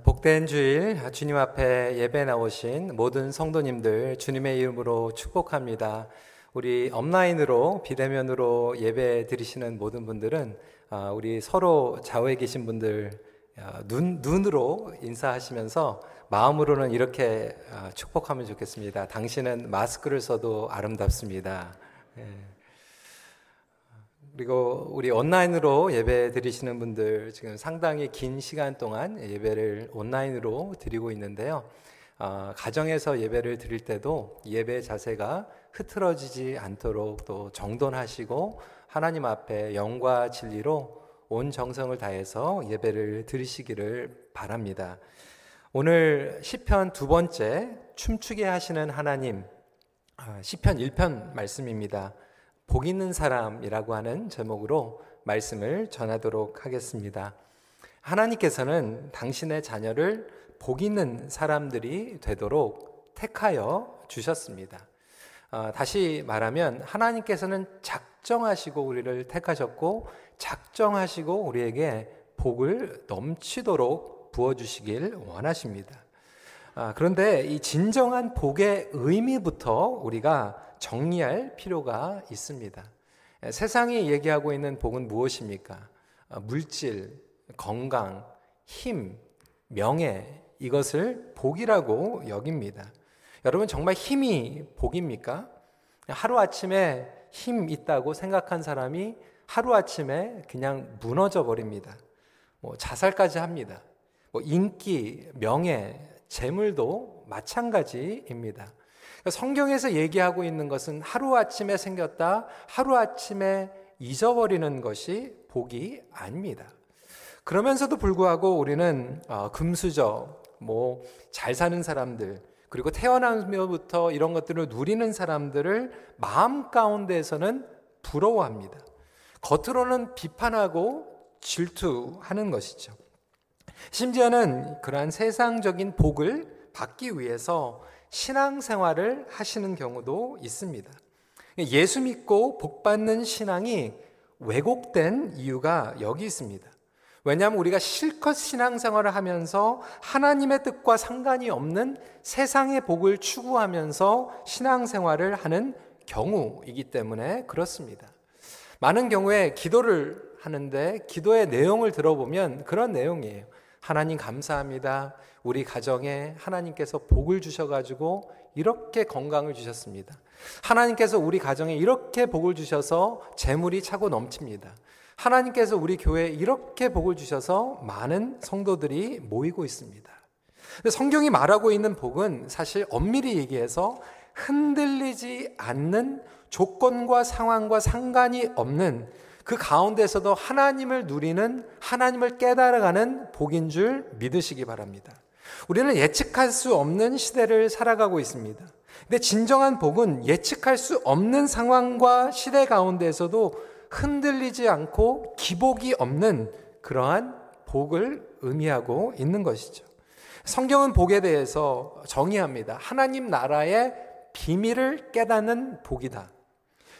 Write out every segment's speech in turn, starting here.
복된 주일 주님 앞에 예배 나오신 모든 성도님들 주님의 이름으로 축복합니다. 우리 업라인으로 비대면으로 예배 드리시는 모든 분들은 아, 우리 서로 좌우에 계신 분들 아, 눈, 눈으로 인사하시면서 마음으로는 이렇게 아, 축복하면 좋겠습니다. 당신은 마스크를 써도 아름답습니다. 예. 그리고 우리 온라인으로 예배 드리시는 분들 지금 상당히 긴 시간 동안 예배를 온라인으로 드리고 있는데요. 어, 가정에서 예배를 드릴 때도 예배 자세가 흐트러지지 않도록 또 정돈하시고 하나님 앞에 영과 진리로 온 정성을 다해서 예배를 드리시기를 바랍니다. 오늘 시편 두 번째 춤추게 하시는 하나님 아, 시편 1편 말씀입니다. 복 있는 사람이라고 하는 제목으로 말씀을 전하도록 하겠습니다. 하나님께서는 당신의 자녀를 복 있는 사람들이 되도록 택하여 주셨습니다. 어, 다시 말하면 하나님께서는 작정하시고 우리를 택하셨고 작정하시고 우리에게 복을 넘치도록 부어주시길 원하십니다. 아, 그런데 이 진정한 복의 의미부터 우리가 정리할 필요가 있습니다. 세상이 얘기하고 있는 복은 무엇입니까? 아, 물질, 건강, 힘, 명예, 이것을 복이라고 여깁니다. 여러분, 정말 힘이 복입니까? 하루아침에 힘 있다고 생각한 사람이 하루아침에 그냥 무너져 버립니다. 뭐 자살까지 합니다. 뭐 인기, 명예, 재물도 마찬가지입니다. 그러니까 성경에서 얘기하고 있는 것은 하루아침에 생겼다, 하루아침에 잊어버리는 것이 복이 아닙니다. 그러면서도 불구하고 우리는 어, 금수저, 뭐, 잘 사는 사람들, 그리고 태어나면부터 이런 것들을 누리는 사람들을 마음 가운데에서는 부러워합니다. 겉으로는 비판하고 질투하는 것이죠. 심지어는 그러한 세상적인 복을 받기 위해서 신앙생활을 하시는 경우도 있습니다. 예수 믿고 복 받는 신앙이 왜곡된 이유가 여기 있습니다. 왜냐하면 우리가 실컷 신앙생활을 하면서 하나님의 뜻과 상관이 없는 세상의 복을 추구하면서 신앙생활을 하는 경우이기 때문에 그렇습니다. 많은 경우에 기도를 하는데 기도의 내용을 들어보면 그런 내용이에요. 하나님 감사합니다. 우리 가정에 하나님께서 복을 주셔가지고 이렇게 건강을 주셨습니다. 하나님께서 우리 가정에 이렇게 복을 주셔서 재물이 차고 넘칩니다. 하나님께서 우리 교회에 이렇게 복을 주셔서 많은 성도들이 모이고 있습니다. 성경이 말하고 있는 복은 사실 엄밀히 얘기해서 흔들리지 않는 조건과 상황과 상관이 없는 그 가운데서도 하나님을 누리는 하나님을 깨달아가는 복인 줄 믿으시기 바랍니다. 우리는 예측할 수 없는 시대를 살아가고 있습니다. 근데 진정한 복은 예측할 수 없는 상황과 시대 가운데서도 흔들리지 않고 기복이 없는 그러한 복을 의미하고 있는 것이죠. 성경은 복에 대해서 정의합니다. 하나님 나라의 비밀을 깨닫는 복이다.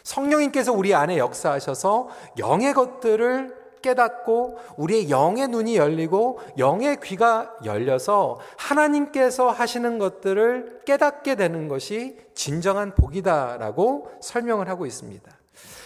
성령님께서 우리 안에 역사하셔서 영의 것들을 깨닫고 우리의 영의 눈이 열리고 영의 귀가 열려서 하나님께서 하시는 것들을 깨닫게 되는 것이 진정한 복이다라고 설명을 하고 있습니다.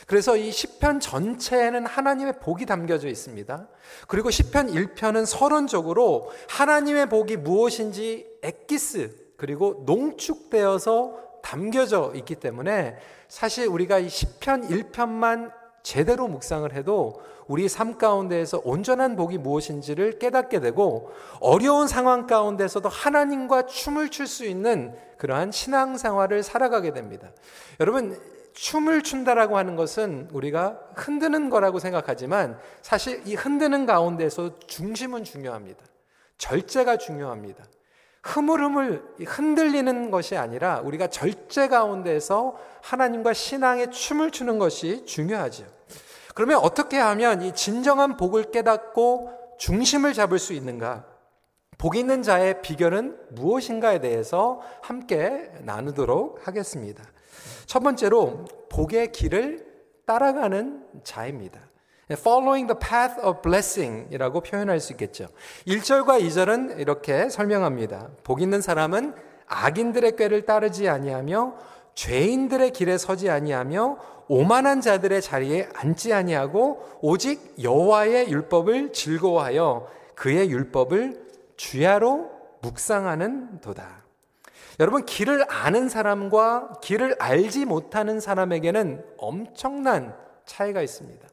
그래서 이 시편 전체에는 하나님의 복이 담겨져 있습니다. 그리고 시편 1편은 서론적으로 하나님의 복이 무엇인지 엑기스 그리고 농축되어서 담겨져 있기 때문에 사실 우리가 이 시편 1편만 제대로 묵상을 해도 우리 삶 가운데에서 온전한 복이 무엇인지를 깨닫게 되고 어려운 상황 가운데서도 하나님과 춤을 출 수 있는 그러한 신앙생활을 살아가게 됩니다. 여러분 춤을 춘다라고 하는 것은 우리가 흔드는 거라고 생각하지만 사실 이 흔드는 가운데서 중심은 중요합니다. 절제가 중요합니다. 흐물흐물 흔들리는 것이 아니라 우리가 절제 가운데서 하나님과 신앙의 춤을 추는 것이 중요하죠. 그러면 어떻게 하면 이 진정한 복을 깨닫고 중심을 잡을 수 있는가? 복 있는 자의 비결은 무엇인가에 대해서 함께 나누도록 하겠습니다. 첫 번째로 복의 길을 따라가는 자입니다. Following the path of blessing 이라고 표현할 수 있겠죠. 1절과 2절은 이렇게 설명합니다. 복 있는 사람은 악인들의 꾀를 따르지 아니하며 죄인들의 길에 서지 아니하며 오만한 자들의 자리에 앉지 아니하고 오직 여호와의 율법을 즐거워하여 그의 율법을 주야로 묵상하는 도다. 여러분 길을 아는 사람과 길을 알지 못하는 사람에게는 엄청난 차이가 있습니다.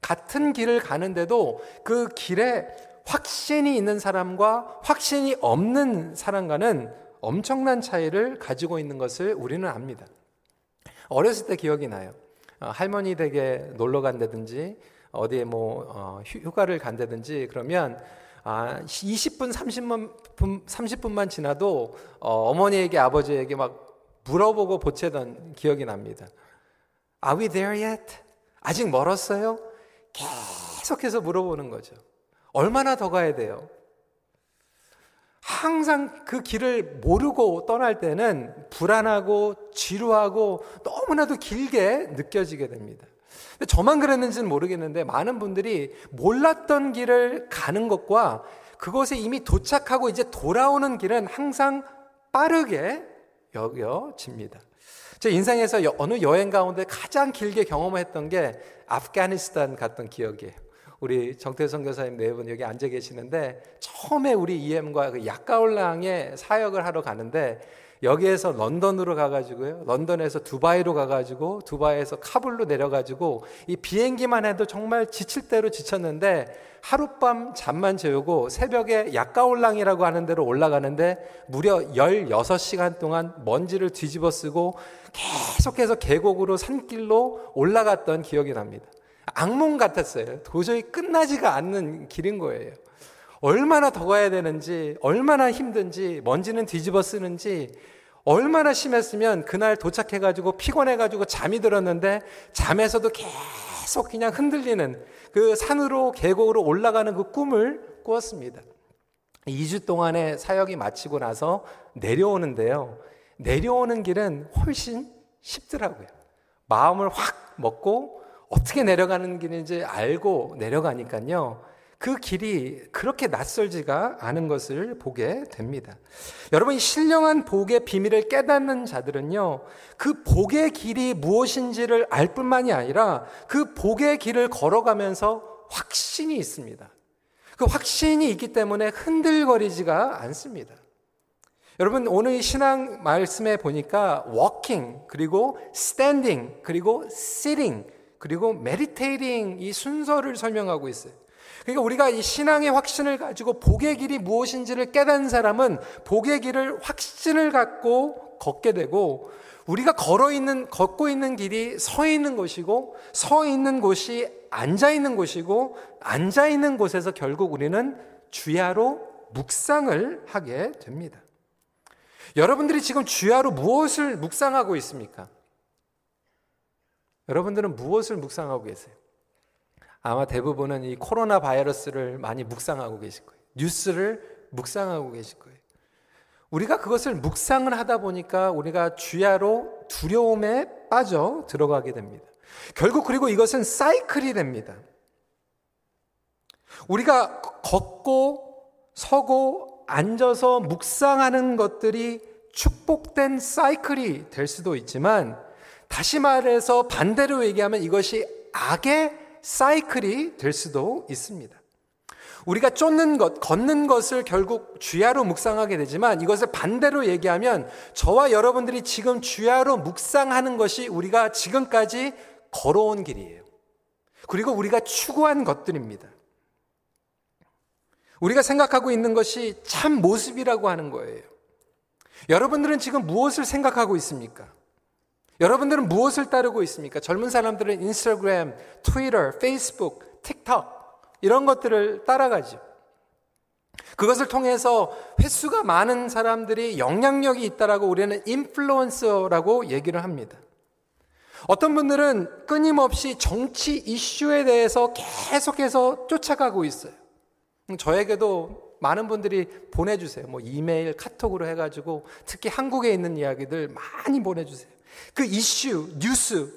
같은 길을 가는데도 그 길에 확신이 있는 사람과 확신이 없는 사람과는 엄청난 차이를 가지고 있는 것을 우리는 압니다. 어렸을 때 기억이 나요. 어, 할머니 댁에 놀러 간다든지 어디에 뭐 어, 휴가를 간다든지 그러면 아, 20분, 30분, 30분만 지나도 어, 머니에게 아버지에게 막 물어보고 보채던 기억이 납니다. Are we there yet? 아직 멀었어요? 계속해서 물어보는 거죠. 얼마나 더 가야 돼요? 항상 그 길을 모르고 떠날 때는 불안하고 지루하고 너무나도 길게 느껴지게 됩니다. 저만 그랬는지는 모르겠는데 많은 분들이 몰랐던 길을 가는 것과 그곳에 이미 도착하고 이제 돌아오는 길은 항상 빠르게 여겨집니다. 제 인생에서 어느 여행 가운데 가장 길게 경험했던 게 아프가니스탄 갔던 기억이에요. 우리 정태 선 교사님 네 분 여기 앉아 계시는데 처음에 우리 EM과 그 약가올랑에 사역을 하러 가는데 여기에서 런던으로 가가지고요. 런던에서 두바이로 가가지고 두바이에서 카불로 내려가지고 이 비행기만 해도 정말 지칠 대로 지쳤는데 하룻밤 잠만 재우고 새벽에 약가올랑이라고 하는 데로 올라가는데 무려 16시간 동안 먼지를 뒤집어 쓰고 계속해서 계곡으로 산길로 올라갔던 기억이 납니다. 악몽 같았어요. 도저히 끝나지가 않는 길인 거예요. 얼마나 더 가야 되는지, 얼마나 힘든지, 먼지는 뒤집어 쓰는지, 얼마나 심했으면 그날 도착해가지고 피곤해가지고 잠이 들었는데 잠에서도 계속 그냥 흔들리는 그 산으로 계곡으로 올라가는 그 꿈을 꾸었습니다. 2주 동안의 사역이 마치고 나서 내려오는데요. 내려오는 길은 훨씬 쉽더라고요. 마음을 확 먹고 어떻게 내려가는 길인지 알고 내려가니까요. 그 길이 그렇게 낯설지가 않은 것을 보게 됩니다. 여러분, 이 신령한 복의 비밀을 깨닫는 자들은요, 그 복의 길이 무엇인지를 알 뿐만이 아니라 그 복의 길을 걸어가면서 확신이 있습니다. 그 확신이 있기 때문에 흔들거리지가 않습니다. 여러분, 오늘 신앙 말씀에 보니까 walking, 그리고 standing, 그리고 sitting, 그리고 meditating 이 순서를 설명하고 있어요. 그러니까 우리가 이 신앙의 확신을 가지고 복의 길이 무엇인지를 깨닫는 사람은 복의 길을 확신을 갖고 걷게 되고 우리가 걸어 있는 걷고 있는 길이 서 있는 곳이고 서 있는 곳이 앉아 있는 곳이고 앉아 있는 곳에서 결국 우리는 주야로 묵상을 하게 됩니다. 여러분들이 지금 주야로 무엇을 묵상하고 있습니까? 여러분들은 무엇을 묵상하고 계세요? 아마 대부분은 이 코로나 바이러스를 많이 묵상하고 계실 거예요. 뉴스를 묵상하고 계실 거예요. 우리가 그것을 묵상을 하다 보니까 우리가 주야로 두려움에 빠져 들어가게 됩니다. 결국 그리고 이것은 사이클이 됩니다. 우리가 걷고 서고 앉아서 묵상하는 것들이 축복된 사이클이 될 수도 있지만 다시 말해서 반대로 얘기하면 이것이 악의 사이클이 될 수도 있습니다. 우리가 쫓는 것, 걷는 것을 결국 주야로 묵상하게 되지만 이것을 반대로 얘기하면 저와 여러분들이 지금 주야로 묵상하는 것이 우리가 지금까지 걸어온 길이에요. 그리고 우리가 추구한 것들입니다. 우리가 생각하고 있는 것이 참 모습이라고 하는 거예요. 여러분들은 지금 무엇을 생각하고 있습니까? 여러분들은 무엇을 따르고 있습니까? 젊은 사람들은 인스타그램, 트위터, 페이스북, 틱톡 이런 것들을 따라가죠. 그것을 통해서 횟수가 많은 사람들이 영향력이 있다라고 우리는 인플루언서라고 얘기를 합니다. 어떤 분들은 끊임없이 정치 이슈에 대해서 계속해서 쫓아가고 있어요. 저에게도 많은 분들이 보내주세요. 뭐 이메일, 카톡으로 해가지고 특히 한국에 있는 이야기들 많이 보내주세요. 그 이슈, 뉴스,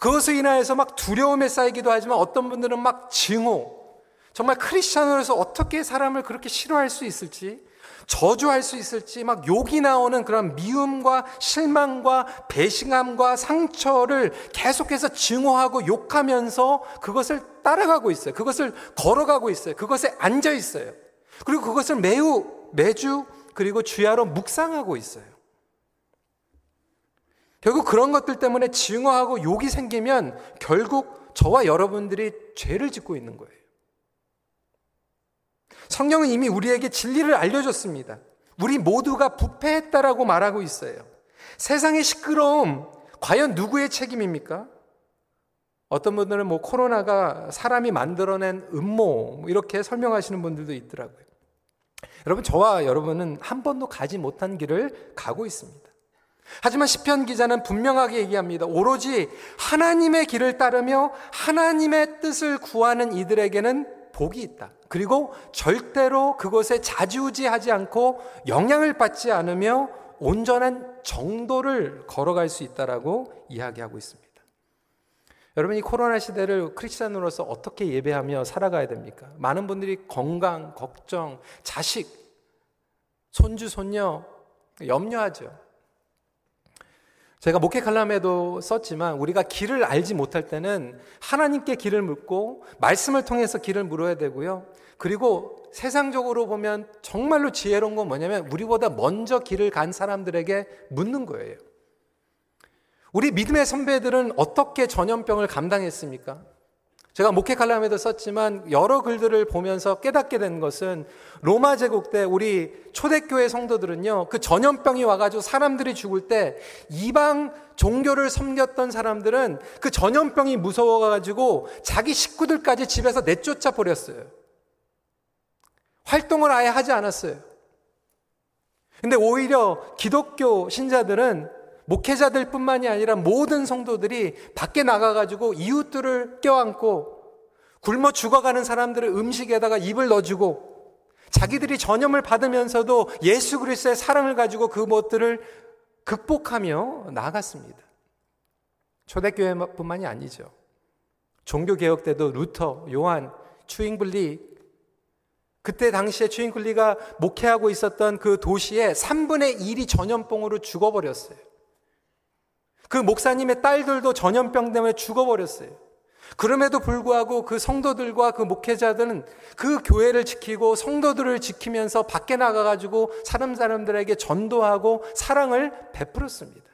그것을 인하여서 막 두려움에 쌓이기도 하지만 어떤 분들은 막 증오, 정말 크리스천으로서 어떻게 사람을 그렇게 싫어할 수 있을지, 저주할 수 있을지, 막 욕이 나오는 그런 미움과 실망과 배신감과 상처를 계속해서 증오하고 욕하면서 그것을 따라가고 있어요. 그것을 걸어가고 있어요. 그것에 앉아 있어요. 그리고 그것을 매우, 매주, 그리고 주야로 묵상하고 있어요. 결국 그런 것들 때문에 증오하고 욕이 생기면 결국 저와 여러분들이 죄를 짓고 있는 거예요. 성경은 이미 우리에게 진리를 알려줬습니다. 우리 모두가 부패했다라고 말하고 있어요. 세상의 시끄러움, 과연 누구의 책임입니까? 어떤 분들은 뭐 코로나가 사람이 만들어낸 음모, 뭐 이렇게 설명하시는 분들도 있더라고요. 여러분, 저와 여러분은 한 번도 가지 못한 길을 가고 있습니다. 하지만 시편 기자는 분명하게 얘기합니다. 오로지 하나님의 길을 따르며 하나님의 뜻을 구하는 이들에게는 복이 있다. 그리고 절대로 그것에 자지우지하지 않고 영향을 받지 않으며 온전한 정도를 걸어갈 수 있다라고 이야기하고 있습니다. 여러분 이 코로나 시대를 크리스천으로서 어떻게 예배하며 살아가야 됩니까? 많은 분들이 건강, 걱정, 자식, 손주, 손녀 염려하죠. 제가 목회 칼럼에도 썼지만 우리가 길을 알지 못할 때는 하나님께 길을 묻고 말씀을 통해서 길을 물어야 되고요. 그리고 세상적으로 보면 정말로 지혜로운 건 뭐냐면 우리보다 먼저 길을 간 사람들에게 묻는 거예요. 우리 믿음의 선배들은 어떻게 전염병을 감당했습니까? 제가 목회 칼럼에도 썼지만 여러 글들을 보면서 깨닫게 된 것은 로마 제국 때 우리 초대교회 성도들은요, 그 전염병이 와가지고 사람들이 죽을 때 이방 종교를 섬겼던 사람들은 그 전염병이 무서워가지고 자기 식구들까지 집에서 내쫓아 버렸어요. 활동을 아예 하지 않았어요. 근데 오히려 기독교 신자들은 목회자들 뿐만이 아니라 모든 성도들이 밖에 나가가지고 이웃들을 껴안고 굶어 죽어가는 사람들을 음식에다가 입을 넣어주고 자기들이 전염을 받으면서도 예수 그리스도의 사랑을 가지고 그 것들을 극복하며 나아갔습니다. 초대교회뿐만이 아니죠. 종교개혁 때도 루터, 요한, 추잉블리 그때 당시에 추잉클리가 목회하고 있었던 그 도시에 3분의 1이 전염병으로 죽어버렸어요. 그 목사님의 딸들도 전염병 때문에 죽어버렸어요. 그럼에도 불구하고 그 성도들과 그 목회자들은 그 교회를 지키고 성도들을 지키면서 밖에 나가가지고 사람 사람들에게 전도하고 사랑을 베풀었습니다.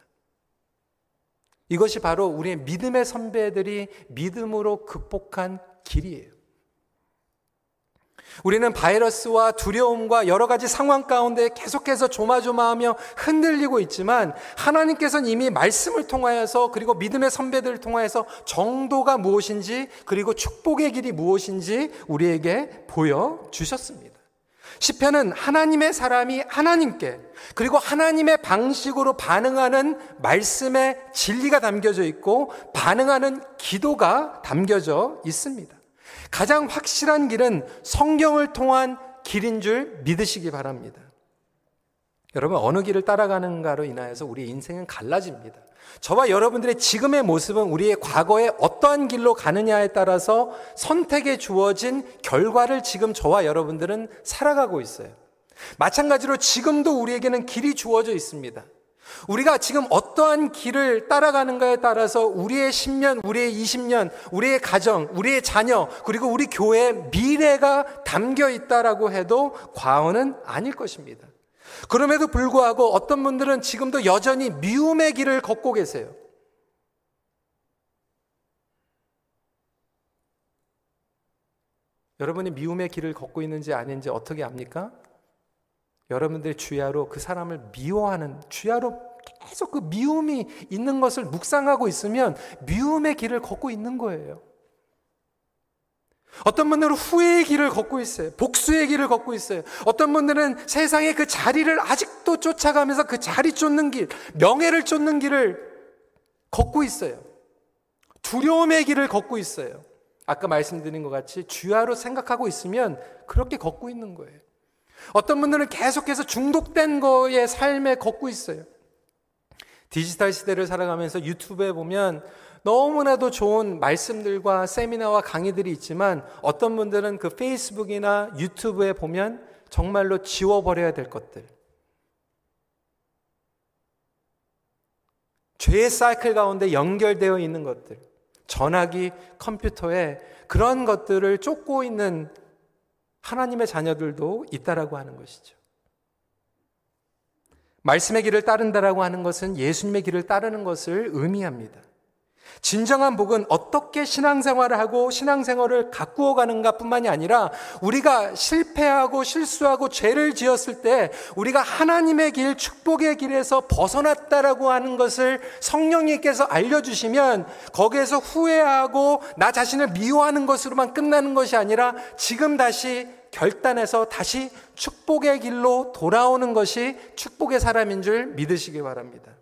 이것이 바로 우리의 믿음의 선배들이 믿음으로 극복한 길이에요. 우리는 바이러스와 두려움과 여러 가지 상황 가운데 계속해서 조마조마하며 흔들리고 있지만 하나님께서는 이미 말씀을 통하여서 그리고 믿음의 선배들을 통하여서 정도가 무엇인지 그리고 축복의 길이 무엇인지 우리에게 보여 주셨습니다. 시편은 하나님의 사람이 하나님께 그리고 하나님의 방식으로 반응하는 말씀의 진리가 담겨져 있고 반응하는 기도가 담겨져 있습니다. 가장 확실한 길은 성경을 통한 길인 줄 믿으시기 바랍니다. 여러분, 어느 길을 따라가는가로 인하여서 우리 인생은 갈라집니다. 저와 여러분들의 지금의 모습은 우리의 과거에 어떠한 길로 가느냐에 따라서 선택에 주어진 결과를 지금 저와 여러분들은 살아가고 있어요. 마찬가지로 지금도 우리에게는 길이 주어져 있습니다. 우리가 지금 어떠한 길을 따라가는가에 따라서 우리의 10년, 우리의 20년, 우리의 가정, 우리의 자녀, 그리고 우리 교회의 미래가 담겨 있다라고 해도 과언은 아닐 것입니다. 그럼에도 불구하고 어떤 분들은 지금도 여전히 미움의 길을 걷고 계세요. 여러분이 미움의 길을 걷고 있는지 아닌지 어떻게 압니까? 여러분들 주야로 그 사람을 미워하는 주야로 계속 그 미움이 있는 것을 묵상하고 있으면 미움의 길을 걷고 있는 거예요. 어떤 분들은 후회의 길을 걷고 있어요. 복수의 길을 걷고 있어요. 어떤 분들은 세상의 그 자리를 아직도 쫓아가면서 그 자리 쫓는 길, 명예를 쫓는 길을 걷고 있어요. 두려움의 길을 걷고 있어요. 아까 말씀드린 것 같이 주야로 생각하고 있으면 그렇게 걷고 있는 거예요. 어떤 분들은 계속해서 중독된 거의 삶에 걷고 있어요. 디지털 시대를 살아가면서 유튜브에 보면 너무나도 좋은 말씀들과 세미나와 강의들이 있지만 어떤 분들은 그 페이스북이나 유튜브에 보면 정말로 지워버려야 될 것들. 죄의 사이클 가운데 연결되어 있는 것들. 전화기, 컴퓨터에 그런 것들을 쫓고 있는 하나님의 자녀들도 있다라고 하는 것이죠. 말씀의 길을 따른다라고 하는 것은 예수님의 길을 따르는 것을 의미합니다. 진정한 복은 어떻게 신앙생활을 하고 신앙생활을 가꾸어 가는가 뿐만이 아니라 우리가 실패하고 실수하고 죄를 지었을 때 우리가 하나님의 길, 축복의 길에서 벗어났다라고 하는 것을 성령님께서 알려주시면 거기에서 후회하고 나 자신을 미워하는 것으로만 끝나는 것이 아니라 지금 다시 결단해서 다시 축복의 길로 돌아오는 것이 축복의 사람인 줄 믿으시기 바랍니다.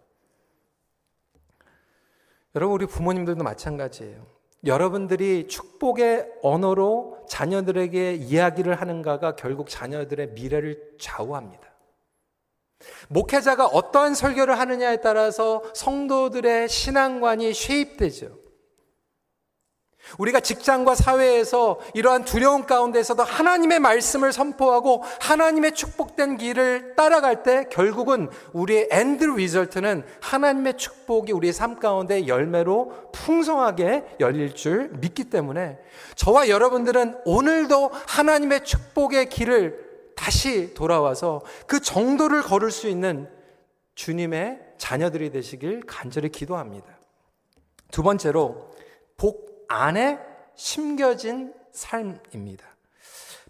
여러분, 우리 부모님들도 마찬가지예요. 여러분들이 축복의 언어로 자녀들에게 이야기를 하는가가 결국 자녀들의 미래를 좌우합니다. 목회자가 어떠한 설교를 하느냐에 따라서 성도들의 신앙관이 shape되죠. 우리가 직장과 사회에서 이러한 두려움 가운데서도 하나님의 말씀을 선포하고 하나님의 축복된 길을 따라갈 때 결국은 우리의 end result는 하나님의 축복이 우리의 삶 가운데 열매로 풍성하게 열릴 줄 믿기 때문에 저와 여러분들은 오늘도 하나님의 축복의 길을 다시 돌아와서 그 정도를 걸을 수 있는 주님의 자녀들이 되시길 간절히 기도합니다. 두 번째로 복 안에 심겨진 삶입니다.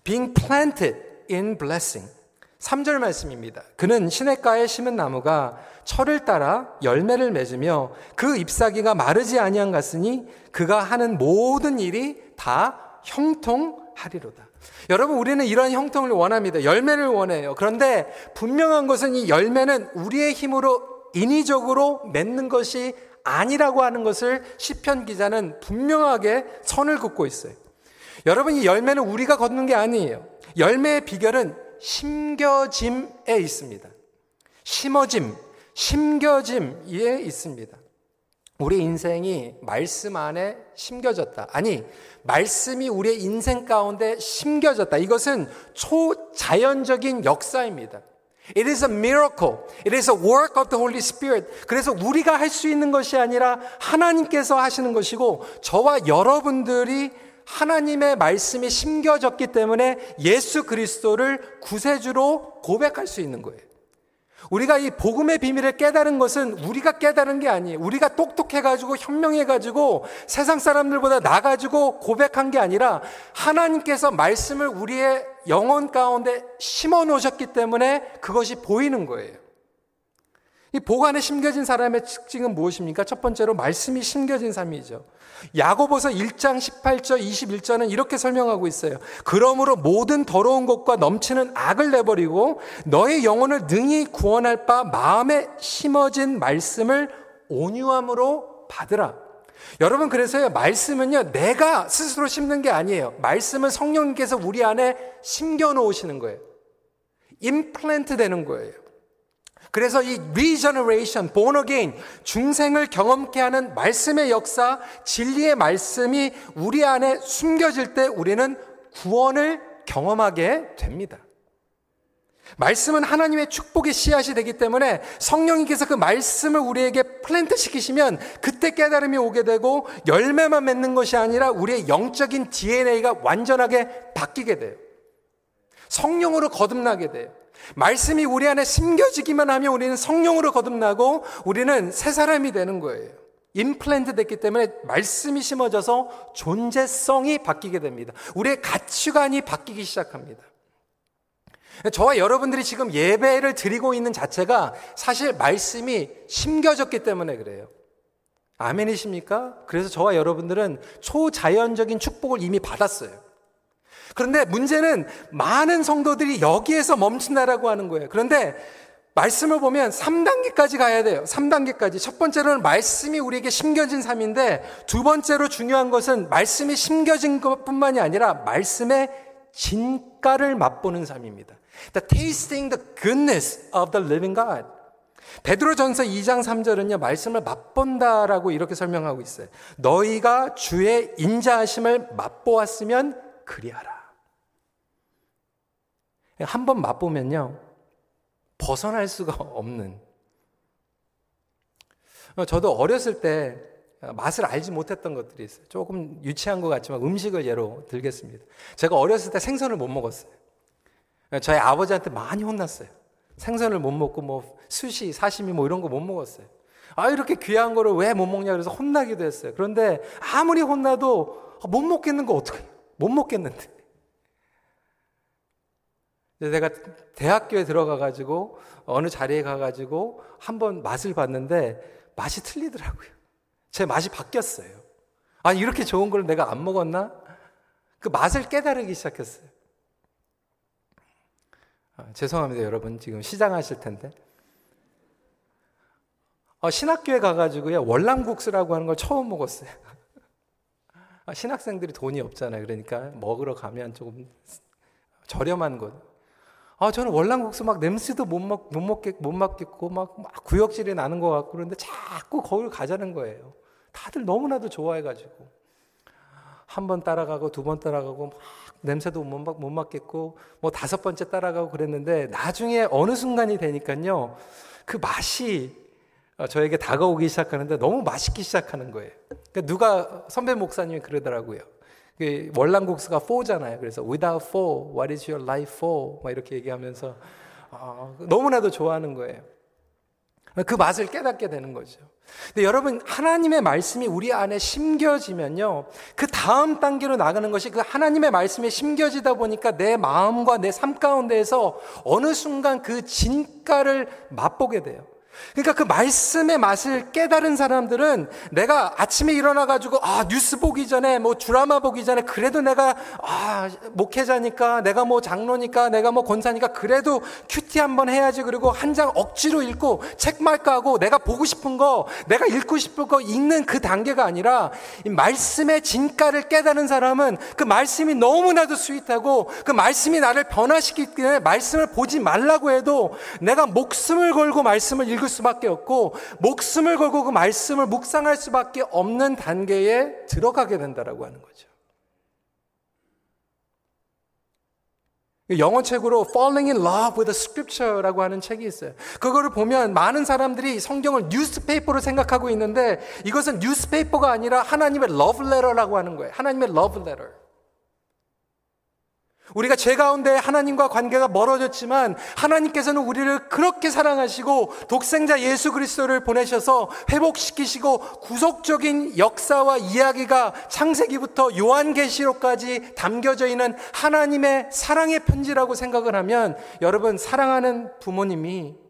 Being planted in blessing. 3절 말씀입니다. 그는 시냇가에 심은 나무가 철을 따라 열매를 맺으며 그 잎사귀가 마르지 아니한 같으니 그가 하는 모든 일이 다 형통하리로다. 여러분 우리는 이러한 형통을 원합니다. 열매를 원해요. 그런데 분명한 것은 이 열매는 우리의 힘으로 인위적으로 맺는 것이 아니라고 하는 것을 시편 기자는 분명하게 선을 긋고 있어요. 여러분 이 열매는 우리가 걷는 게 아니에요. 열매의 비결은 심겨짐에 있습니다. 심어짐, 심겨짐에 있습니다. 우리 인생이 말씀 안에 심겨졌다. 아니, 말씀이 우리의 인생 가운데 심겨졌다. 이것은 초자연적인 역사입니다. It is a miracle. It is a work of the Holy Spirit. 그래서 우리가 할 수 있는 것이 아니라 하나님께서 하시는 것이고 저와 여러분들이 하나님의 말씀이 심겨졌기 때문에 예수 그리스도를 구세주로 고백할 수 있는 거예요. 우리가 이 복음의 비밀을 깨달은 것은 우리가 깨달은 게 아니에요. 우리가 똑똑해가지고 현명해가지고 세상 사람들보다 나가지고 고백한 게 아니라 하나님께서 말씀을 우리의 영혼 가운데 심어 놓으셨기 때문에 그것이 보이는 거예요. 이 보관에 심겨진 사람의 특징은 무엇입니까? 첫 번째로 말씀이 심겨진 삶이죠. 야고보서 1장 18절 21절은 이렇게 설명하고 있어요. 그러므로 모든 더러운 것과 넘치는 악을 내버리고 너의 영혼을 능히 구원할 바 마음에 심어진 말씀을 온유함으로 받으라. 여러분 그래서요 말씀은요 내가 스스로 심는 게 아니에요. 말씀은 성령님께서 우리 안에 심겨 놓으시는 거예요. 임플랜트 되는 거예요. 그래서 이 regeneration, born again, 중생을 경험케 하는 말씀의 역사, 진리의 말씀이 우리 안에 숨겨질 때 우리는 구원을 경험하게 됩니다. 말씀은 하나님의 축복의 씨앗이 되기 때문에 성령님께서 그 말씀을 우리에게 플랜트 시키시면 그때 깨달음이 오게 되고 열매만 맺는 것이 아니라 우리의 영적인 DNA가 완전하게 바뀌게 돼요. 성령으로 거듭나게 돼요. 말씀이 우리 안에 심겨지기만 하면 우리는 성령으로 거듭나고 우리는 새 사람이 되는 거예요. 임플랜트 됐기 때문에 말씀이 심어져서 존재성이 바뀌게 됩니다. 우리의 가치관이 바뀌기 시작합니다. 저와 여러분들이 지금 예배를 드리고 있는 자체가 사실 말씀이 심겨졌기 때문에 그래요. 아멘이십니까? 그래서 저와 여러분들은 초자연적인 축복을 이미 받았어요. 그런데 문제는 많은 성도들이 여기에서 멈춘다라고 하는 거예요. 그런데 말씀을 보면 3단계까지 가야 돼요. 3단계까지. 첫 번째로는 말씀이 우리에게 심겨진 삶인데 두 번째로 중요한 것은 말씀이 심겨진 것뿐만이 아니라 말씀의 진가를 맛보는 삶입니다. The tasting the goodness of the living God. 베드로전서 2장 3절은요. 말씀을 맛본다라고 이렇게 설명하고 있어요. 너희가 주의 인자하심을 맛보았으면 그리하라. 한 번 맛보면요. 벗어날 수가 없는. 저도 어렸을 때 맛을 알지 못했던 것들이 있어요. 조금 유치한 것 같지만 음식을 예로 들겠습니다. 제가 어렸을 때 생선을 못 먹었어요. 저희 아버지한테 많이 혼났어요. 생선을 못 먹고 뭐 수시, 사시미 뭐 이런 거 못 먹었어요. 아, 이렇게 귀한 거를 왜 못 먹냐 그래서 혼나기도 했어요. 그런데 아무리 혼나도 못 먹겠는 거 어떻게, 못 먹겠는데. 내가 대학교에 들어가가지고 어느 자리에 가가지고 한번 맛을 봤는데 맛이 틀리더라고요. 제 맛이 바뀌었어요. 아, 이렇게 좋은 걸 내가 안 먹었나? 그 맛을 깨달기 시작했어요. 아, 죄송합니다, 여러분. 지금 시장하실 텐데. 어, 신학교에 가가지고요, 월남국수라고 하는 걸 처음 먹었어요. 아, 신학생들이 돈이 없잖아요. 그러니까 먹으러 가면 조금 저렴한 것. 아, 저는 월남국수 막 냄새도 못, 먹, 못, 먹겠, 못 맡겠고, 막, 막 구역질이 나는 것 같고, 그런데 자꾸 거기를 가자는 거예요. 다들 너무나도 좋아해가지고. 한 번 따라가고, 두 번 따라가고, 막 냄새도 못, 맡, 못 맡겠고, 뭐 다섯 번째 따라가고 그랬는데, 나중에 어느 순간이 되니까요, 그 맛이 어, 저에게 다가오기 시작하는데 너무 맛있기 시작하는 거예요. 그러니까 누가 선배 목사님이 그러더라고요. 그 월남국수가 4잖아요. 그래서 without four, what is your life for? 막 이렇게 얘기하면서 아, 너무나도 좋아하는 거예요. 그 맛을 깨닫게 되는 거죠. 근데 여러분, 하나님의 말씀이 우리 안에 심겨지면요. 그 다음 단계로 나가는 것이 그 하나님의 말씀에 심겨지다 보니까 내 마음과 내 삶 가운데에서 어느 순간 그 진가를 맛보게 돼요. 그러니까 그 말씀의 맛을 깨달은 사람들은 내가 아침에 일어나가지고, 아, 뉴스 보기 전에, 뭐 드라마 보기 전에, 그래도 내가, 아, 목회자니까, 내가 뭐 장로니까, 내가 뭐 권사니까, 그래도 QT 한번 해야지. 그리고 한 장 억지로 읽고, 책 말까 하고, 내가 보고 싶은 거, 내가 읽고 싶은 거 읽는 그 단계가 아니라, 이 말씀의 진가를 깨달은 사람은 그 말씀이 너무나도 sweet하고, 그 말씀이 나를 변화시키기 때문에 말씀을 보지 말라고 해도, 내가 목숨을 걸고 말씀을 읽을 수밖에 없고 목숨을 걸고 그 말씀을 묵상할 수밖에 없는 단계에 들어가게 된다라고 하는 거죠. 영어 책으로 Falling in Love with the Scripture라고 하는 책이 있어요. 그거를 보면 많은 사람들이 성경을 뉴스페이퍼로 생각하고 있는데 이것은 뉴스페이퍼가 아니라 하나님의 letter라고 하는 거예요. 하나님의 letter. 우리가 죄 가운데 하나님과 관계가 멀어졌지만 하나님께서는 우리를 그렇게 사랑하시고 독생자 예수 그리스도를 보내셔서 회복시키시고 구속적인 역사와 이야기가 창세기부터 요한계시록까지 담겨져 있는 하나님의 사랑의 편지라고 생각을 하면 여러분 사랑하는 부모님이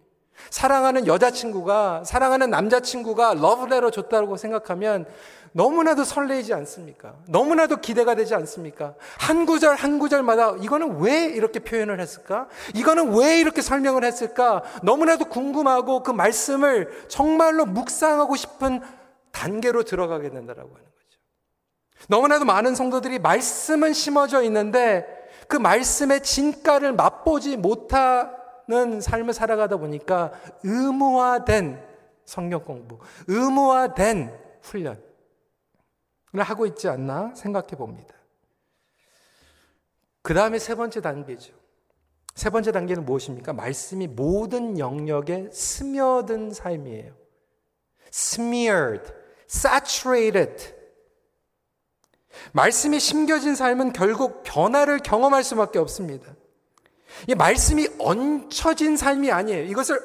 사랑하는 여자친구가 사랑하는 남자친구가 러브레터 줬다고 생각하면 너무나도 설레이지 않습니까? 너무나도 기대가 되지 않습니까? 한 구절 한 구절마다 이거는 왜 이렇게 표현을 했을까? 이거는 왜 이렇게 설명을 했을까? 너무나도 궁금하고 그 말씀을 정말로 묵상하고 싶은 단계로 들어가게 된다라고 하는 거죠. 너무나도 많은 성도들이 말씀은 심어져 있는데 그 말씀의 진가를 맛보지 못하는 삶을 살아가다 보니까 의무화된 성경 공부, 의무화된 훈련, 하고 있지 않나 생각해 봅니다. 그 다음에 세 번째 단계죠. 세 번째 단계는 무엇입니까? 말씀이 모든 영역에 스며든 삶이에요. smeared, saturated. 말씀이 심겨진 삶은 결국 변화를 경험할 수밖에 없습니다. 이 말씀이 얹혀진 삶이 아니에요. 이것을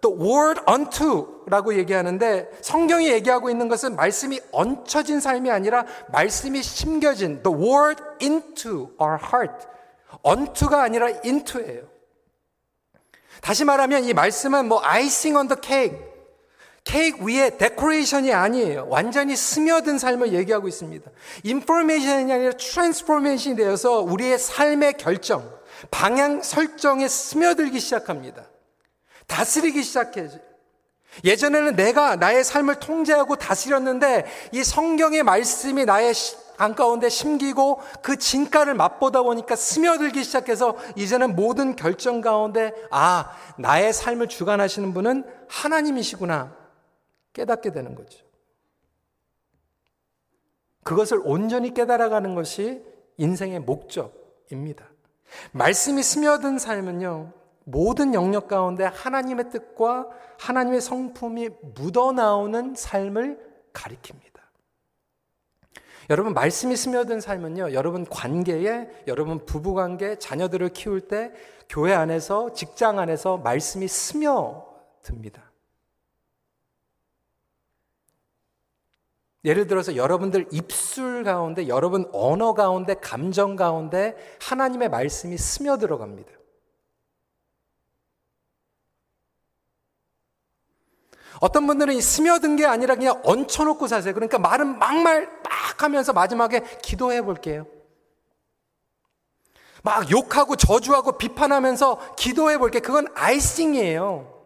the word unto라고 얘기하는데 성경이 얘기하고 있는 것은 말씀이 얹혀진 삶이 아니라 말씀이 심겨진 the word into our heart. unto가 아니라 into예요. 다시 말하면 이 말씀은 뭐 icing on the cake, 케이크 위에 데코레이션이 아니에요. 완전히 스며든 삶을 얘기하고 있습니다. information이 아니라 transformation이 되어서 우리의 삶의 결정, 방향 설정에 스며들기 시작합니다. 다스리기 시작해요. 예전에는 내가 나의 삶을 통제하고 다스렸는데 이 성경의 말씀이 나의 안 가운데 심기고 그 진가를 맛보다 보니까 스며들기 시작해서 이제는 모든 결정 가운데 아, 나의 삶을 주관하시는 분은 하나님이시구나 깨닫게 되는 거죠. 그것을 온전히 깨달아가는 것이 인생의 목적입니다. 말씀이 스며든 삶은요, 모든 영역 가운데 하나님의 뜻과 하나님의 성품이 묻어나오는 삶을 가리킵니다. 여러분, 말씀이 스며든 삶은요, 여러분 관계에, 여러분 부부 관계, 자녀들을 키울 때, 교회 안에서, 직장 안에서 말씀이 스며듭니다. 예를 들어서 여러분들 입술 가운데, 여러분 언어 가운데, 감정 가운데 하나님의 말씀이 스며들어갑니다. 어떤 분들은 스며든 게 아니라 그냥 얹혀놓고 사세요. 그러니까 말은 막말 막 하면서 마지막에 기도해 볼게요. 막 욕하고 저주하고 비판하면서 기도해 볼게. 그건 아이싱이에요.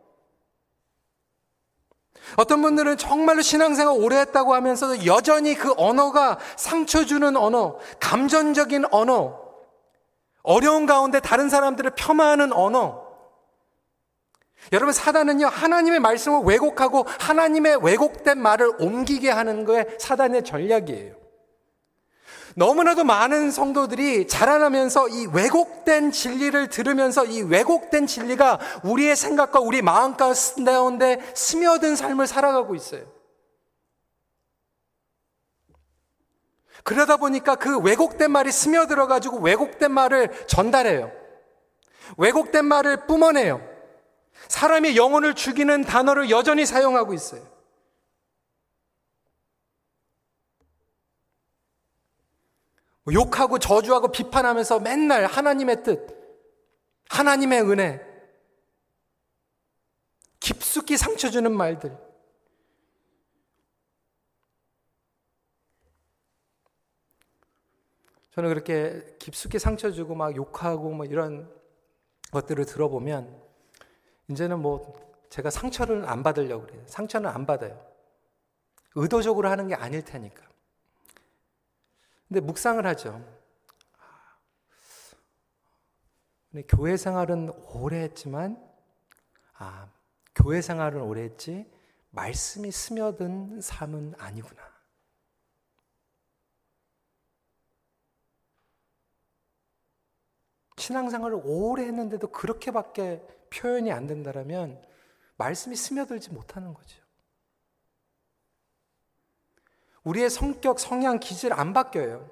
어떤 분들은 정말로 신앙생활 오래 했다고 하면서도 여전히 그 언어가 상처 주는 언어, 감정적인 언어, 어려운 가운데 다른 사람들을 폄하하는 언어, 여러분 사단은요 하나님의 말씀을 왜곡하고 하나님의 왜곡된 말을 옮기게 하는 거에 사단의 전략이에요. 너무나도 많은 성도들이 자라나면서 이 왜곡된 진리를 들으면서 이 왜곡된 진리가 우리의 생각과 우리 마음 가운데 스며든 삶을 살아가고 있어요. 그러다 보니까 그 왜곡된 말이 스며들어가지고 왜곡된 말을 전달해요. 왜곡된 말을 뿜어내요. 사람의 영혼을 죽이는 단어를 여전히 사용하고 있어요. 욕하고 저주하고 비판하면서 맨날 하나님의 뜻, 하나님의 은혜, 깊숙이 상처 주는 말들. 저는 그렇게 깊숙이 상처 주고 막 욕하고 뭐 이런 것들을 들어보면 이제는 뭐 제가 상처를 안 받으려고 그래요. 상처는 안 받아요. 의도적으로 하는 게 아닐 테니까. 근데 묵상을 하죠. 근데 교회 생활은 오래 했지만, 아, 교회 생활은 오래 했지, 말씀이 스며든 삶은 아니구나. 신앙생활을 오래 했는데도 그렇게밖에 표현이 안 된다면 말씀이 스며들지 못하는 거죠. 우리의 성격, 성향, 기질 안 바뀌어요.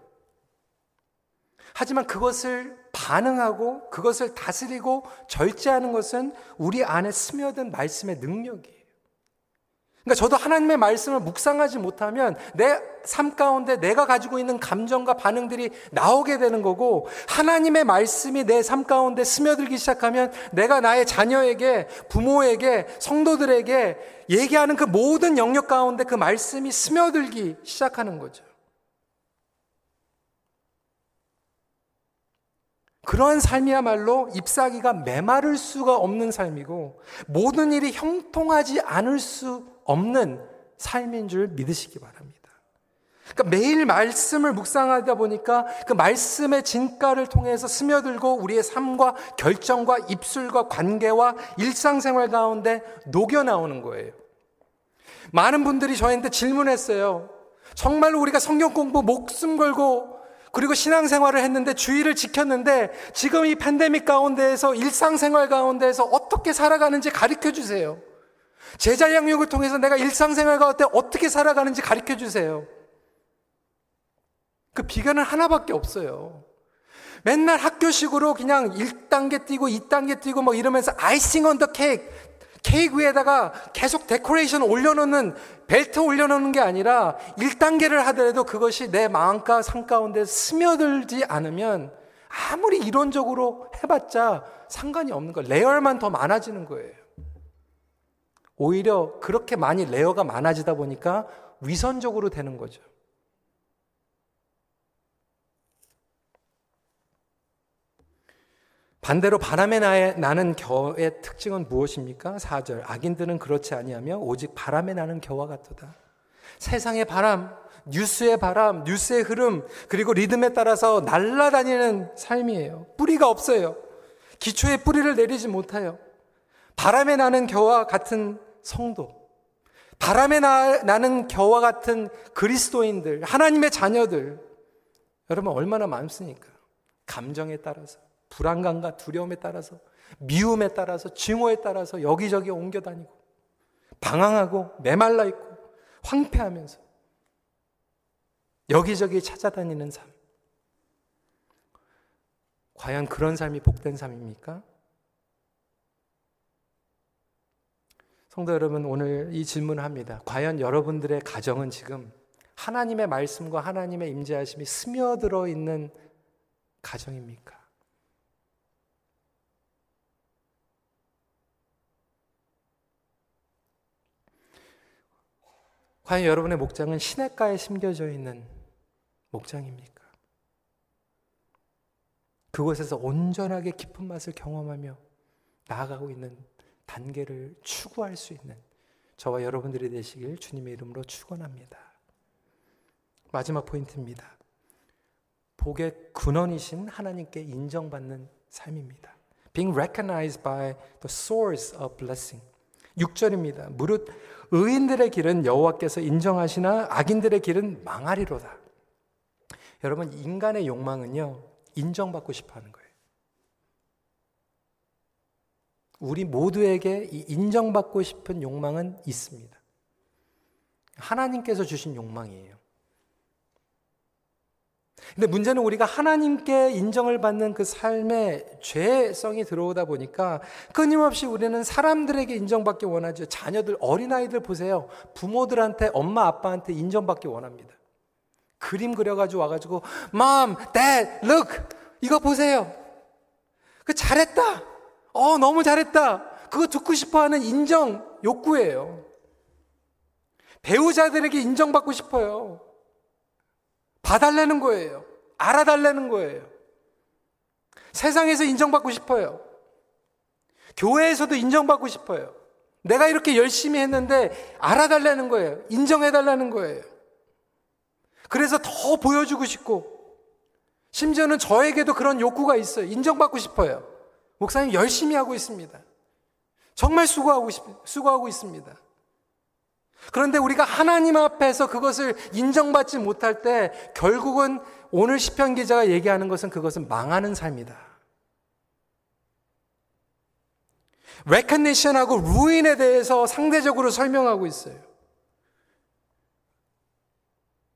하지만 그것을 반응하고 그것을 다스리고 절제하는 것은 우리 안에 스며든 말씀의 능력이에요. 그러니까 저도 하나님의 말씀을 묵상하지 못하면 내 삶 가운데 내가 가지고 있는 감정과 반응들이 나오게 되는 거고 하나님의 말씀이 내 삶 가운데 스며들기 시작하면 내가 나의 자녀에게 부모에게 성도들에게 얘기하는 그 모든 영역 가운데 그 말씀이 스며들기 시작하는 거죠. 그러한 삶이야말로 ip사기가 메마를 수가 없는 삶이고 모든 일이 형통하지 않을 수 없는 삶인 줄 믿으시기 바랍니다. 그러니까 매일 말씀을 묵상하다 보니까 그 말씀의 진가를 통해서 스며들고 우리의 삶과 결정과 입술과 관계와 일상생활 가운데 녹여 나오는 거예요. 많은 분들이 저한테 질문했어요. 정말로 우리가 성경 공부 목숨 걸고 그리고 신앙생활을 했는데 주의를 지켰는데 지금 이 팬데믹 가운데에서 일상생활 가운데에서 어떻게 살아가는지 가르쳐 주세요. 제자 양육을 통해서 내가 일상생활 가운데 어떻게 살아가는지 가르쳐 주세요. 그 비결은 하나밖에 없어요. 맨날 학교식으로 그냥 1단계 뛰고 2단계 뛰고 뭐 이러면서 아이싱 언더 케이크 케이크 위에다가 계속 데코레이션 올려놓는 벨트 올려놓는 게 아니라 1단계를 하더라도 그것이 내 마음과 삶 가운데 스며들지 않으면 아무리 이론적으로 해봤자 상관이 없는 거예요. layer만 더 많아지는 거예요. 오히려 그렇게 많이 layer가 많아지다 보니까 위선적으로 되는 거죠. 반대로 바람에 나는 겨의 특징은 무엇입니까? 4절. 악인들은 그렇지 아니하며 오직 바람에 나는 겨와 같도다. 세상의 바람, 뉴스의 바람, 뉴스의 흐름, 그리고 리듬에 따라서 날아다니는 삶이에요. 뿌리가 없어요. 기초에 뿌리를 내리지 못해요. 바람에 나는 겨와 같은 성도, 바람에 나, 나는 겨와 같은 그리스도인들, 하나님의 자녀들, 여러분 얼마나 많습니까? 감정에 따라서, 불안감과 두려움에 따라서, 미움에 따라서, 증오에 따라서 여기저기 옮겨 다니고, 방황하고, 메말라 있고, 황폐하면서, 여기저기 찾아다니는 삶. 과연 그런 삶이 복된 삶입니까? 성도 여러분, 오늘 이 질문을 합니다. 과연 여러분들의 가정은 지금 하나님의 말씀과 하나님의 임재하심이 스며들어 있는 가정입니까? 과연 여러분의 목장은 시냇가에 심겨져 있는 목장입니까? 그곳에서 온전하게 깊은 맛을 경험하며 나아가고 있는 단계를 추구할 수 있는 저와 여러분들이 되시길 주님의 이름으로 축원합니다. 마지막 포인트입니다. 복의 근원이신 하나님께 인정받는 삶입니다. Being recognized by the source of blessing. 6절입니다. 무릇 의인들의 길은 여호와께서 인정하시나 악인들의 길은 망하리로다. 여러분 인간의 욕망은요 인정받고 싶어하는 거예요. 우리 모두에게 이 인정받고 싶은 욕망은 있습니다. 하나님께서 주신 욕망이에요. 근데 문제는 우리가 하나님께 인정을 받는 그 삶의 죄성이 들어오다 보니까 끊임없이 우리는 사람들에게 인정받기 원하죠. 자녀들, 어린아이들 보세요. 부모들한테, 엄마, 아빠한테 인정받기 원합니다. 그림 그려가지고 와가지고, Mom, Dad, look! 이거 보세요. 그 잘했다! 어, 너무 잘했다. 그거 듣고 싶어 하는 인정 욕구예요. 배우자들에게 인정받고 싶어요. 봐달라는 거예요. 알아달라는 거예요. 세상에서 인정받고 싶어요. 교회에서도 인정받고 싶어요. 내가 이렇게 열심히 했는데 알아달라는 거예요. 인정해달라는 거예요. 그래서 더 보여주고 싶고, 심지어는 저에게도 그런 욕구가 있어요. 인정받고 싶어요. 목사님 열심히 하고 있습니다. 정말 수고하고, 싶, 수고하고 있습니다. 그런데 우리가 하나님 앞에서 그것을 인정받지 못할 때 결국은 오늘 시편 기자가 얘기하는 것은 그것은 망하는 삶이다. 레커니션하고 루인에 대해서 상대적으로 설명하고 있어요.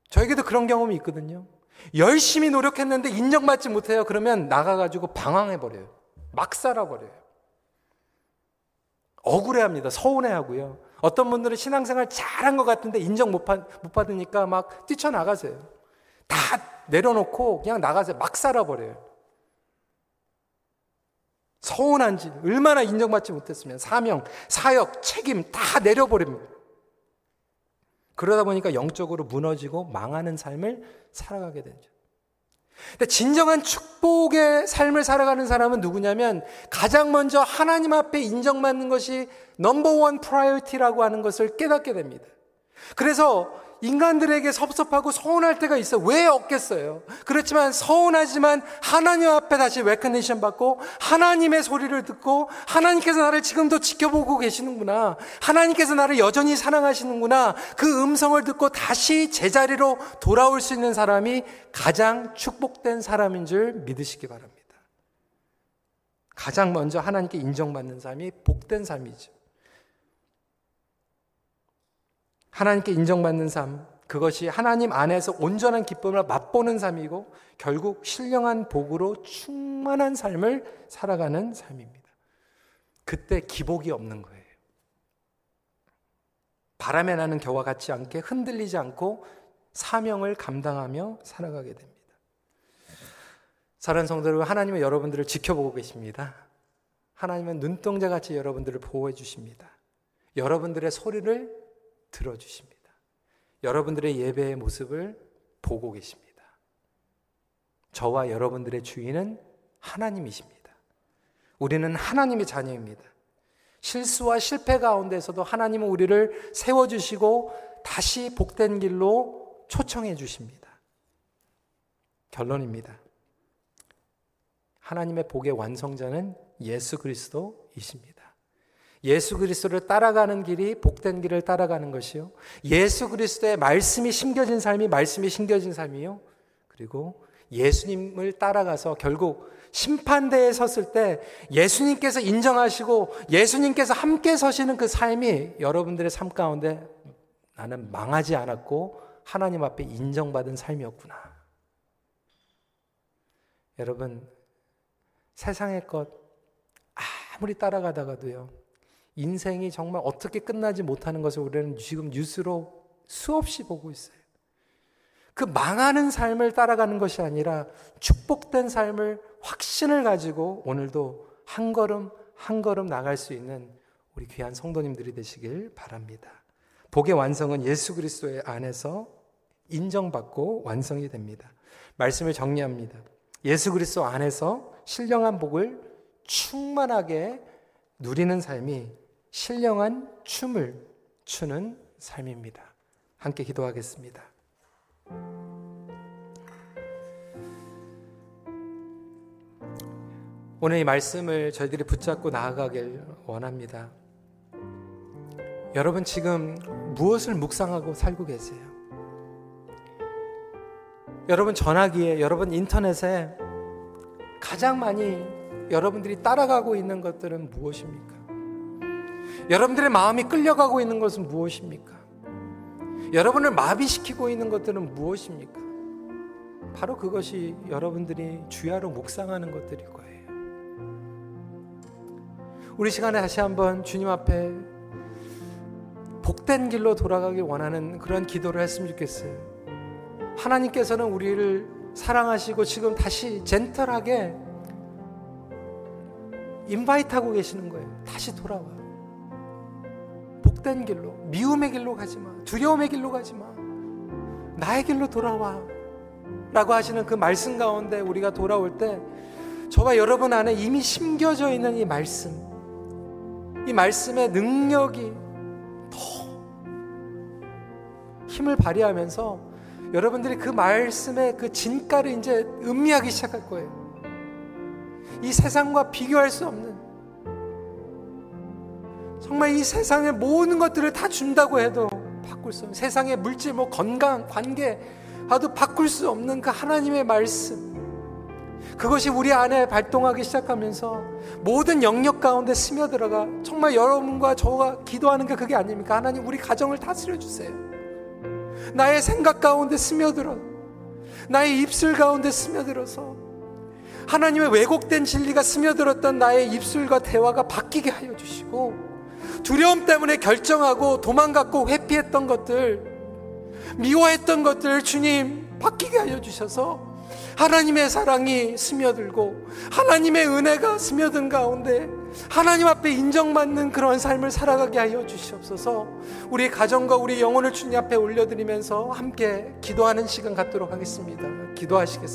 저에게도 그런 경험이 있거든요. 열심히 노력했는데 인정받지 못해요. 그러면 나가가지고 방황해버려요. 막 살아버려요. 억울해합니다. 서운해하고요. 어떤 분들은 신앙생활 잘한 것 같은데 인정 못, 받, 못 받으니까 막 뛰쳐나가세요. 다 내려놓고 그냥 나가세요. 막 살아버려요. 서운한지, 얼마나 인정받지 못했으면 사명, 사역, 책임 다 내려버립니다. 그러다 보니까 영적으로 무너지고 망하는 삶을 살아가게 되죠. 근데 진정한 축복의 삶을 살아가는 사람은 누구냐면 가장 먼저 하나님 앞에 인정받는 것이 number one priority라고 하는 것을 깨닫게 됩니다. 그래서 인간들에게 섭섭하고 서운할 때가 있어. 왜 없겠어요? 그렇지만 서운하지만 하나님 앞에 다시 recognition 받고 하나님의 소리를 듣고 하나님께서 나를 지금도 지켜보고 계시는구나. 하나님께서 나를 여전히 사랑하시는구나. 그 음성을 듣고 다시 제자리로 돌아올 수 있는 사람이 가장 축복된 사람인 줄 믿으시기 바랍니다. 가장 먼저 하나님께 인정받는 삶이 복된 삶이죠. 하나님께 인정받는 삶, 그것이 하나님 안에서 온전한 기쁨을 맛보는 삶이고 결국 신령한 복으로 충만한 삶을 살아가는 삶입니다. 그때 기복이 없는 거예요. 바람에 나는 겨와 같지 않게 흔들리지 않고 사명을 감당하며 살아가게 됩니다. 사랑하는 성도 여러분, 하나님은 여러분들을 지켜보고 계십니다. 하나님은 눈동자 같이 여러분들을 보호해 주십니다. 여러분들의 소리를 들어주십니다. 여러분들의 예배의 모습을 보고 계십니다. 저와 여러분들의 주인은 하나님이십니다. 우리는 하나님의 자녀입니다. 실수와 실패 가운데서도 하나님은 우리를 세워주시고 다시 복된 길로 초청해 주십니다. 결론입니다. 하나님의 복의 완성자는 예수 그리스도이십니다. 예수 그리스도를 따라가는 길이 복된 길을 따라가는 것이요. 예수 그리스도의 말씀이 심겨진 삶이 말씀이 심겨진 삶이요. 그리고 예수님을 따라가서 결국 심판대에 섰을 때 예수님께서 인정하시고 예수님께서 함께 서시는 그 삶이 여러분들의 삶 가운데 나는 망하지 않았고 하나님 앞에 인정받은 삶이었구나. 여러분, 세상의 것 아무리 따라가다가도요, 인생이 정말 어떻게 끝나지 못하는 것을 우리는 지금 뉴스로 수없이 보고 있어요. 그 망하는 삶을 따라가는 것이 아니라 축복된 삶을 확신을 가지고 오늘도 한 걸음 한 걸음 나갈 수 있는 우리 귀한 성도님들이 되시길 바랍니다. 복의 완성은 예수 그리스도의 안에서 인정받고 완성이 됩니다. 말씀을 정리합니다. 예수 그리스도 안에서 신령한 복을 충만하게 누리는 삶이 신령한 춤을 추는 삶입니다. 함께 기도하겠습니다. 오늘 이 말씀을 저희들이 붙잡고 나아가길 원합니다. 여러분 지금 무엇을 묵상하고 살고 계세요? 여러분 전화기에, 여러분 인터넷에 가장 많이 여러분들이 따라가고 있는 것들은 무엇입니까? 여러분들의 마음이 끌려가고 있는 것은 무엇입니까? 여러분을 마비시키고 있는 것들은 무엇입니까? 바로 그것이 여러분들이 주야로 묵상하는 것들일 거예요. 우리 시간에 다시 한번 주님 앞에 복된 길로 돌아가길 원하는 그런 기도를 했으면 좋겠어요. 하나님께서는 우리를 사랑하시고 지금 다시 젠틀하게 인바이트하고 계시는 거예요. 다시 돌아와. 복된 길로, 미움의 길로 가지 마. 두려움의 길로 가지 마. 나의 길로 돌아와. 라고 하시는 그 말씀 가운데 우리가 돌아올 때 저와 여러분 안에 이미 심겨져 있는 이 말씀, 이 말씀의 능력이 더 힘을 발휘하면서 여러분들이 그 말씀의 그 진가를 이제 음미하기 시작할 거예요. 이 세상과 비교할 수 없는 정말 이 세상의 모든 것들을 다 준다고 해도 바꿀 수 없는 세상의 물질, 뭐 건강, 관계 아도 바꿀 수 없는 그 하나님의 말씀 그것이 우리 안에 발동하기 시작하면서 모든 영역 가운데 스며들어가 정말 여러분과 저가 기도하는 게 그게 아닙니까? 하나님 우리 가정을 다스려 주세요. 나의 생각 가운데 스며들어 나의 입술 가운데 스며들어서 하나님의 왜곡된 진리가 스며들었던 나의 입술과 대화가 바뀌게 하여 주시고 두려움 때문에 결정하고 도망갔고 회피했던 것들 미워했던 것들 주님 바뀌게 하여 주셔서 하나님의 사랑이 스며들고 하나님의 은혜가 스며든 가운데 하나님 앞에 인정받는 그런 삶을 살아가게 하여 주시옵소서 우리 가정과 우리 영혼을 주님 앞에 올려드리면서 함께 기도하는 시간 갖도록 하겠습니다. 기도하시겠습니다.